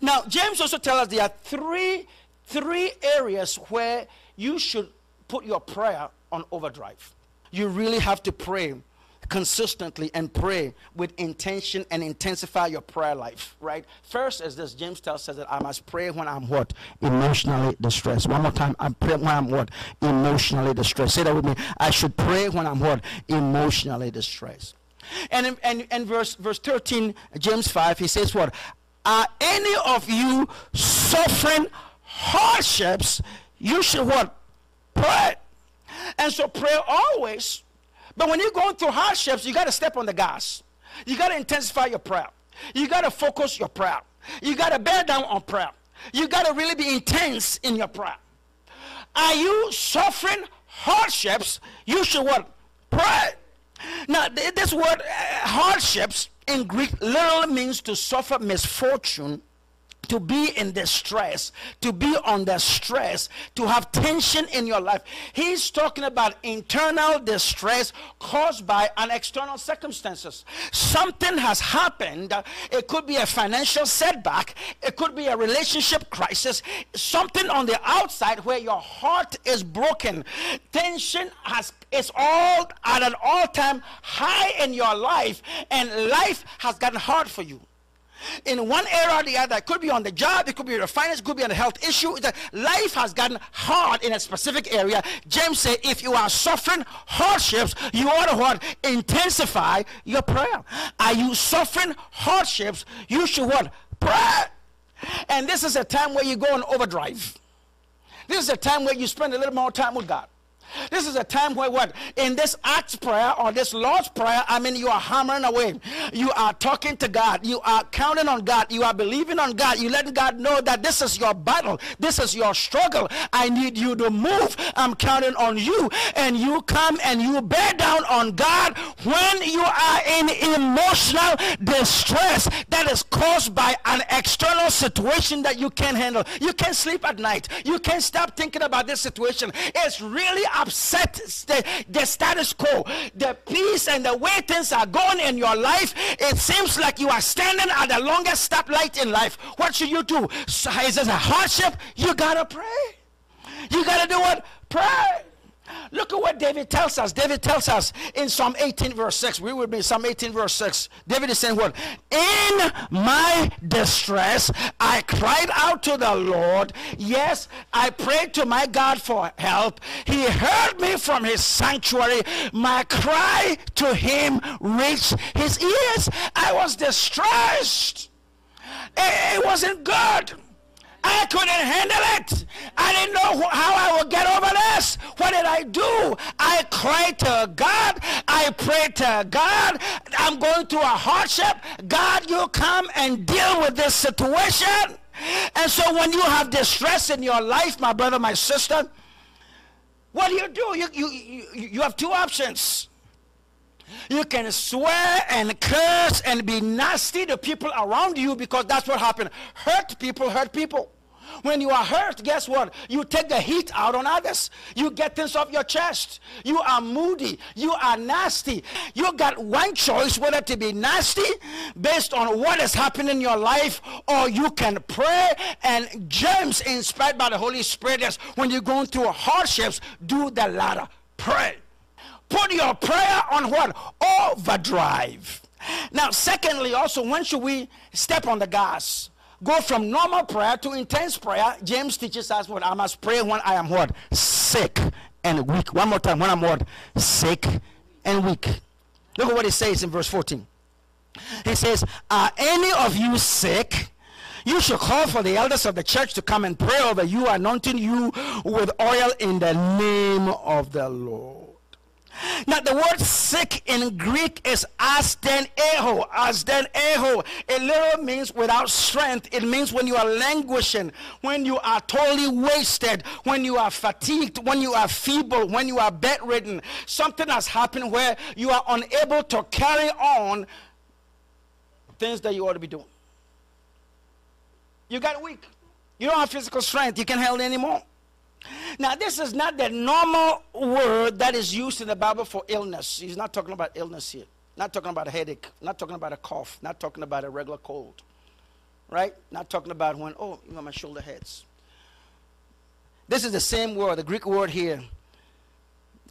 Now, James also tells us there are three, three areas where you should put your prayer on overdrive. You really have to pray consistently and pray with intention and intensify your prayer life, right? First is this James tells us that I must pray when I'm what? Emotionally distressed. One more time, I pray when I'm what? Emotionally distressed. Say that with me. I should pray when I'm what? Emotionally distressed. And in, and, and verse, verse 13, James 5, he says what? Are any of you suffering hardships? You should what? Pray. And so pray always. But when you're going through hardships, you got to step on the gas. You got to intensify your prayer. You got to focus your prayer. You got to bear down on prayer. You got to really be intense in your prayer. Are you suffering hardships? You should what? Pray. Now, this word uh, hardships in Greek literally means to suffer misfortune to be in distress, to be under stress, to have tension in your life. He's talking about internal distress caused by an external circumstances. Something has happened. It could be a financial setback. It could be a relationship crisis. Something on the outside where your heart is broken. Tension has is all at an all-time high in your life, and life has gotten hard for you in one area or the other. It could be on the job, it could be the finance, it could be on a health issue. Life has gotten hard in a specific area. James said, if you are suffering hardships, you ought to what? Intensify your prayer. Are you suffering hardships? You should what? Pray. And this is a time where you go on overdrive. This is a time where you spend a little more time with God. This is a time where what? In this Acts prayer or this Lord's prayer, I mean, you are hammering away. You are talking to God. You are counting on God. You are believing on God. You letting God know that this is your battle. This is your struggle. I need you to move. I'm counting on you. And you come and you bear down on God when you are in emotional distress that is caused by an external situation that you can't handle. You can't sleep at night. You can't stop thinking about this situation. It's really upset the, the status quo, the peace and the way things are going in your life, it seems like you are standing at the longest stoplight in life. What should you do? So, is this a hardship? You gotta pray. You gotta do what? Pray. Look at what David tells us. David tells us in Psalm 18, verse 6. We would be Psalm 18, verse 6. David is saying, What? In my distress, I cried out to the Lord. Yes, I prayed to my God for help. He heard me from his sanctuary. My cry to him reached his ears. I was distressed. It, wasn't good. I couldn't handle it. I didn't know how I would get What did I do? I cried to God. I prayed to God. I'm going through a hardship. God, you come and deal with this situation. And so when you have distress in your life, my brother, my sister, what do you do? You, you, you, you have two options. You can swear and curse and be nasty to people around you because that's what happened. Hurt people hurt people. When you are hurt, guess what? You take the heat out on others. You get things off your chest. You are moody. You are nasty. You got one choice whether to be nasty based on what is happening in your life, or you can pray. And James, inspired by the Holy Spirit, is when you're going through hardships, do the latter. Pray. Put your prayer on what? Overdrive. Now, secondly, also, when should we step on the gas? Go from normal prayer to intense prayer. James teaches us what I must pray when I am what? Sick and weak. One more time. When I'm what? Sick and weak. Look at what he says in verse 14. He says, Are any of you sick? You should call for the elders of the church to come and pray over you, anointing you with oil in the name of the Lord. Now, the word sick in Greek is asden eho. Astheneo. It literally means without strength. It means when you are languishing, when you are totally wasted, when you are fatigued, when you are feeble, when you are bedridden. Something has happened where you are unable to carry on things that you ought to be doing. You got weak. You don't have physical strength. You can't handle anymore. Now, this is not the normal word that is used in the Bible for illness. He's not talking about illness here. Not talking about a headache. Not talking about a cough. Not talking about a regular cold. right? Not talking about when, oh, you know, my shoulder hurts. This is the same word, the Greek word here,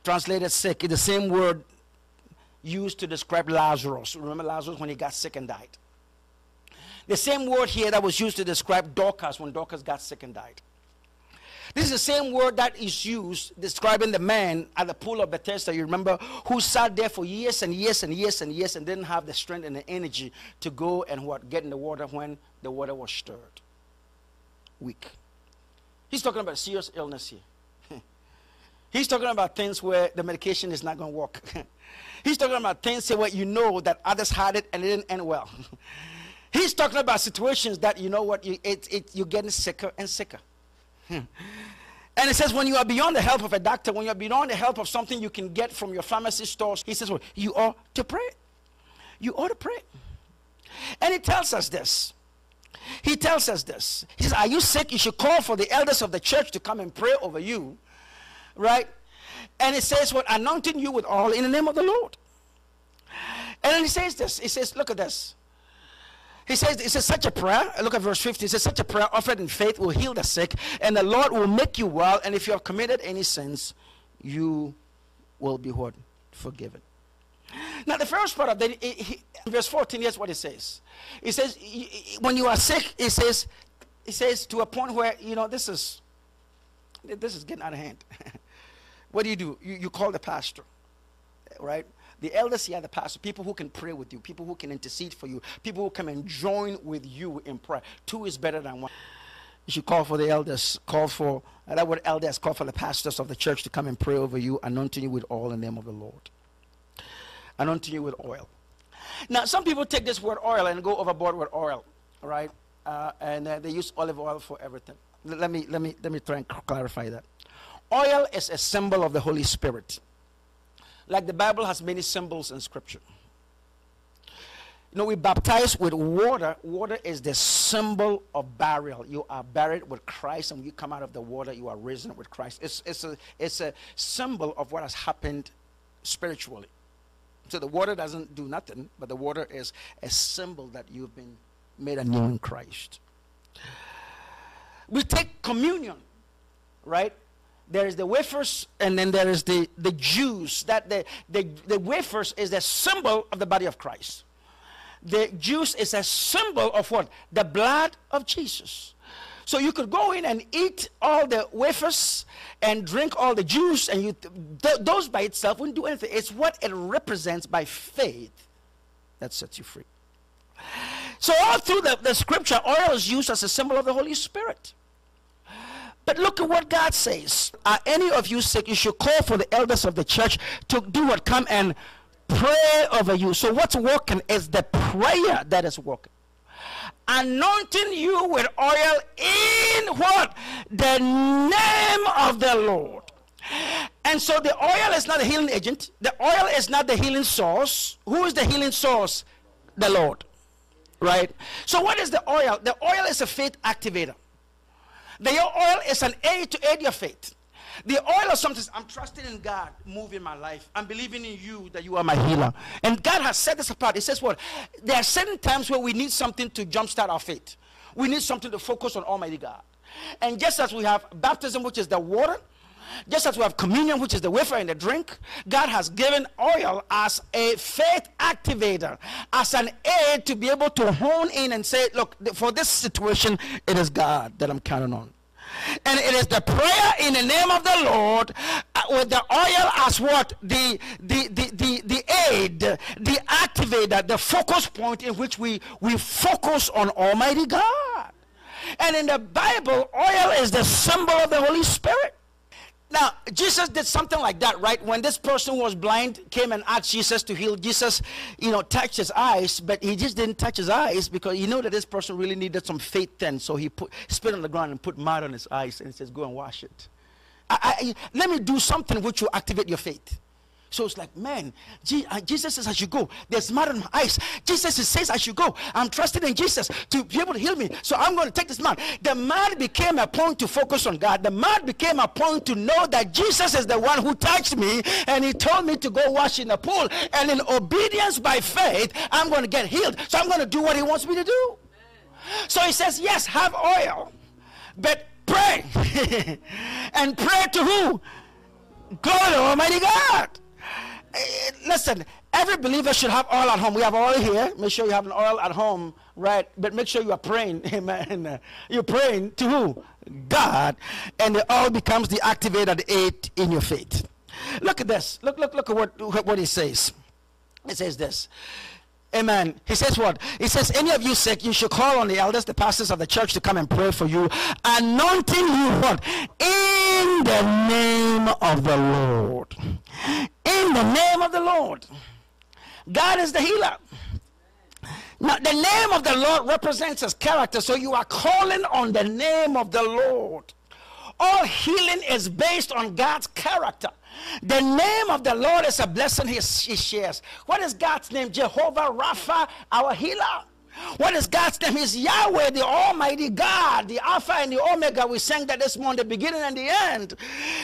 translated sick, is the same word used to describe Lazarus. Remember Lazarus when he got sick and died? The same word here that was used to describe Dorcas when Dorcas got sick and died. This is the same word that is used describing the man at the pool of Bethesda, you remember, who sat there for years and years and years and years and didn't have the strength and the energy to go and what? Get in the water when the water was stirred. Weak. He's talking about serious illness here. He's talking about things where the medication is not going to work. He's talking about things where you know that others had it and it didn't end well. He's talking about situations that you know what you, it, it, you're getting sicker and sicker. And it says, when you are beyond the help of a doctor, when you are beyond the help of something you can get from your pharmacy stores, he says, well, you ought to pray. You ought to pray. And he tells us this. He tells us this. He says, Are you sick? You should call for the elders of the church to come and pray over you. Right? And it says, What? Anointing you with oil in the name of the Lord. And then he says this. He says, Look at this. He says, it says such a prayer. Look at verse 15. It says such a prayer offered in faith will heal the sick, and the Lord will make you well. And if you have committed any sins, you will be what? Forgiven. Now the first part of that, verse 14, here's what it says. It says, when you are sick, it says, it says to a point where, you know, this is, this is getting out of hand. what do you do? You, you call the pastor, right? The elders here, the pastor, people who can pray with you, people who can intercede for you, people who come and join with you in prayer. Two is better than one. You should call for the elders, call for, that word elders, call for the pastors of the church to come and pray over you, anointing you with oil in the name of the Lord. Anointing you with oil. Now, some people take this word oil and go overboard with oil, right? Uh, and uh, they use olive oil for everything. Let me, let, me, let me try and clarify that. Oil is a symbol of the Holy Spirit. Like the Bible has many symbols in Scripture. You know, we baptize with water. Water is the symbol of burial. You are buried with Christ, and when you come out of the water, you are risen with Christ. It's, it's, a, it's a symbol of what has happened spiritually. So the water doesn't do nothing, but the water is a symbol that you've been made anew in Christ. We take communion, right? There is the wafers and then there is the, the juice that the, the, the wafers is the symbol of the body of christ. The juice is a symbol of what? The blood of jesus. So you could go in and eat all the wafers and drink all the juice and you th- those by itself wouldn't do anything. It's what it represents by faith that sets you free. So all through the, the scripture oil is used as a symbol of the holy spirit but look at what God says. Are any of you sick? You should call for the elders of the church to do what? Come and pray over you. So what's working is the prayer that is working. Anointing you with oil in what? The name of the Lord. And so the oil is not a healing agent. The oil is not the healing source. Who is the healing source? The Lord. Right? So what is the oil? The oil is a faith activator. The oil is an aid to aid your faith. The oil of something, I'm trusting in God, moving my life. I'm believing in you that you are my healer. And God has set this apart. He says, What? There are certain times where we need something to jumpstart our faith. We need something to focus on Almighty God. And just as we have baptism, which is the water, just as we have communion, which is the wafer and the drink, God has given oil as a faith activator, as an aid to be able to hone in and say, look, for this situation, it is God that I'm counting on. And it is the prayer in the name of the Lord uh, with the oil as what? The, the, the, the, the aid, the activator, the focus point in which we, we focus on Almighty God. And in the Bible, oil is the symbol of the Holy Spirit. Now, Jesus did something like that, right? When this person was blind came and asked Jesus to heal, Jesus, you know, touched his eyes, but he just didn't touch his eyes because he knew that this person really needed some faith then. So he put spit on the ground and put mud on his eyes and he says, Go and wash it. I, I, let me do something which will activate your faith. So it's like, man, uh, Jesus says I should go. There's mud in my eyes. Jesus says I should go. I'm trusting in Jesus to be able to heal me. So I'm going to take this man. The mud became a point to focus on God. The mud became a point to know that Jesus is the one who touched me and he told me to go wash in the pool. And in obedience by faith, I'm going to get healed. So I'm going to do what he wants me to do. So he says, yes, have oil, but pray. and pray to who? God, Almighty God. Eh, listen, every believer should have oil at home. We have oil here. Make sure you have an oil at home, right? But make sure you are praying. Amen. You're praying to who? God. And the oil becomes the activated aid in your faith. Look at this. Look, look, look at what, what he says. It says this. Amen. He says what? He says, any of you sick, you should call on the elders, the pastors of the church to come and pray for you, anointing you what? In the name of the Lord. In the name of the Lord. God is the healer. Now, the name of the Lord represents his character, so you are calling on the name of the Lord. All healing is based on God's character. The name of the Lord is a blessing he, shares. What is God's name? Jehovah Rapha, our healer. What is God's name? He's Yahweh, the Almighty God, the Alpha and the Omega. We sang that this morning, the beginning and the end.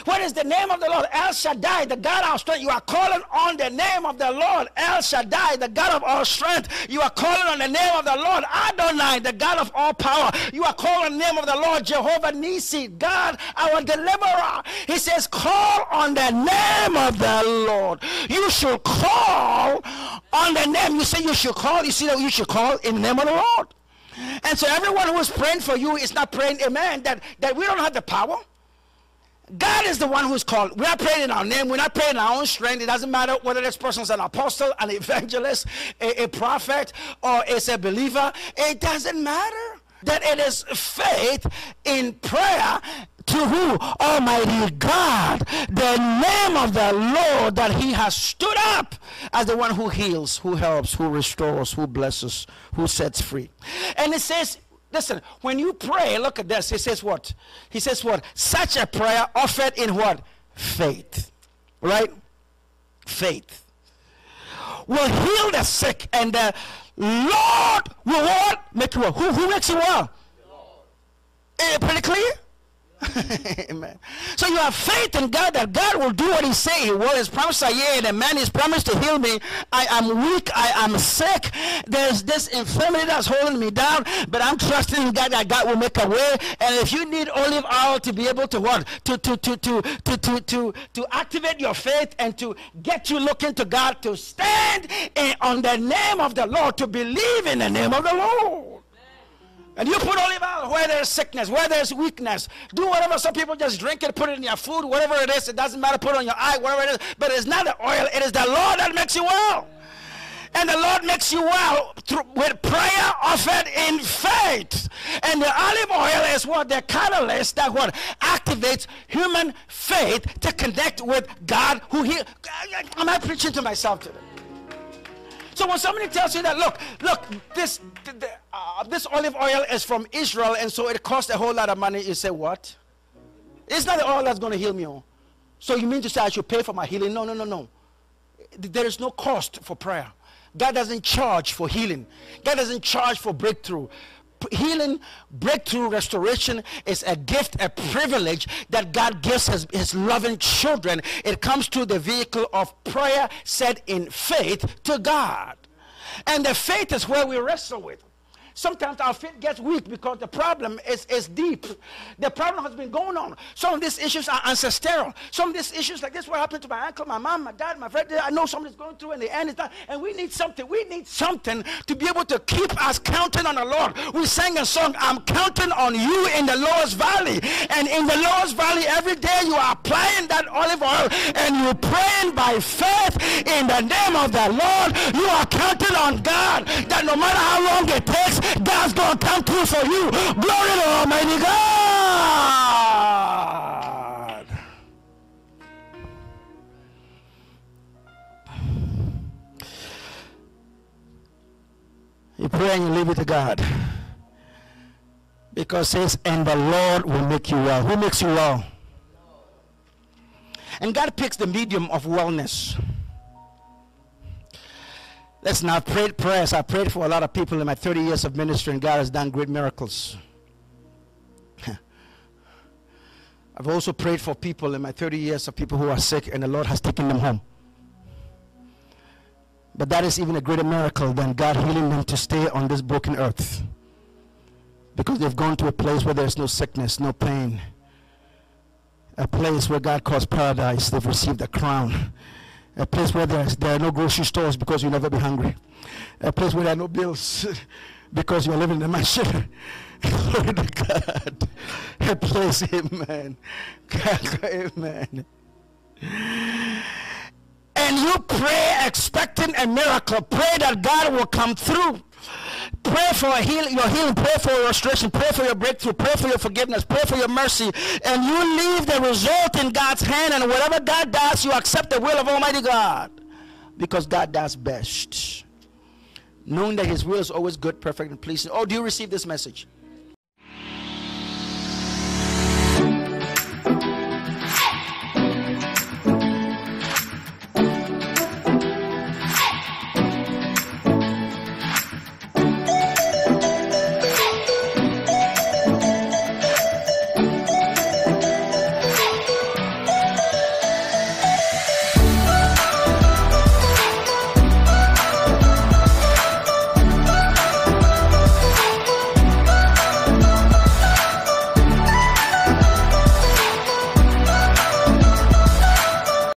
What is the name of the Lord? El Shaddai, the God of strength. You are calling on the name of the Lord. El Shaddai, the God of all strength. You are calling on the name of the Lord. Adonai, the God of all power. You are calling on the name of the Lord, Jehovah Nissi, God, our deliverer. He says, call on the name of the Lord. You should call on the name. You say you should call. You see that you should call in the name of the Lord. And so everyone who is praying for you is not praying, amen, that, that we don't have the power. God is the one who's called. We're not praying in our name. We're not praying in our own strength. It doesn't matter whether this person is an apostle, an evangelist, a, a prophet, or is a believer. It doesn't matter. That it is faith in prayer to who? Almighty God, the name of the Lord that he has stood up as the one who heals, who helps, who restores, who blesses, who sets free. And it says, listen, when you pray, look at this. He says what? He says what? Such a prayer offered in what? Faith. Right? Faith. Will heal the sick and the Lord will what? Make you well. Who, who makes you well? Eh, pretty clear? Amen. So you have faith in God that God will do what He say He will. His promise are yeah, and man is promised to heal me. I am weak. I am sick. There's this infirmity that's holding me down, but I'm trusting in God that God will make a way. And if you need olive oil to be able to what to to to to to to to, to activate your faith and to get you looking to God to stand in, on the name of the Lord to believe in the name of the Lord. And you put olive oil where there's sickness, where there's weakness. Do whatever. Some people just drink it, put it in your food, whatever it is. It doesn't matter. Put it on your eye, whatever it is. But it's not the oil. It is the Lord that makes you well. And the Lord makes you well through, with prayer offered in faith. And the olive oil is what the catalyst that what activates human faith to connect with God who he am I preaching to myself today? So when somebody tells you that, look, look, this uh, this olive oil is from Israel, and so it costs a whole lot of money, you say, what? It's not the oil that's going to heal me. Oh. So you mean to say I should pay for my healing? No, no, no, no. There is no cost for prayer. God doesn't charge for healing. God doesn't charge for breakthrough healing, breakthrough, restoration is a gift, a privilege that God gives his, his loving children. It comes through the vehicle of prayer said in faith to God. And the faith is where we wrestle with. Sometimes our faith gets weak because the problem is, is deep. The problem has been going on. Some of these issues are ancestral. Some of these issues, like this, what happened to my uncle, my mom, my dad, my friend, I know somebody's going through, and the end is that. And we need something. We need something to be able to keep us counting on the Lord. We sang a song, I'm counting on you in the lowest valley. And in the lowest valley, every day you are applying that olive oil and you're praying by faith in the name of the Lord. You are counting on God that no matter how long it takes, God's going to come through for you. Glory to Almighty God. You pray and you leave it to God. Because it says, and the Lord will make you well. Who makes you well? And God picks the medium of wellness. Listen, I've prayed prayers. I prayed for a lot of people in my 30 years of ministry, and God has done great miracles. I've also prayed for people in my 30 years of people who are sick, and the Lord has taken them home. But that is even a greater miracle than God healing them to stay on this broken earth. Because they've gone to a place where there's no sickness, no pain. A place where God calls paradise. They've received a crown. A place where there's, there are no grocery stores because you'll never be hungry. A place where there are no bills because you're living in a mansion. Glory to God. A place, amen. amen. And you pray expecting a miracle. Pray that God will come through. Pray for heal, your healing. Pray for your restoration. Pray for your breakthrough. Pray for your forgiveness. Pray for your mercy. And you leave the result in God's hand. And whatever God does, you accept the will of Almighty God. Because God does best. Knowing that His will is always good, perfect, and pleasing. Oh, do you receive this message?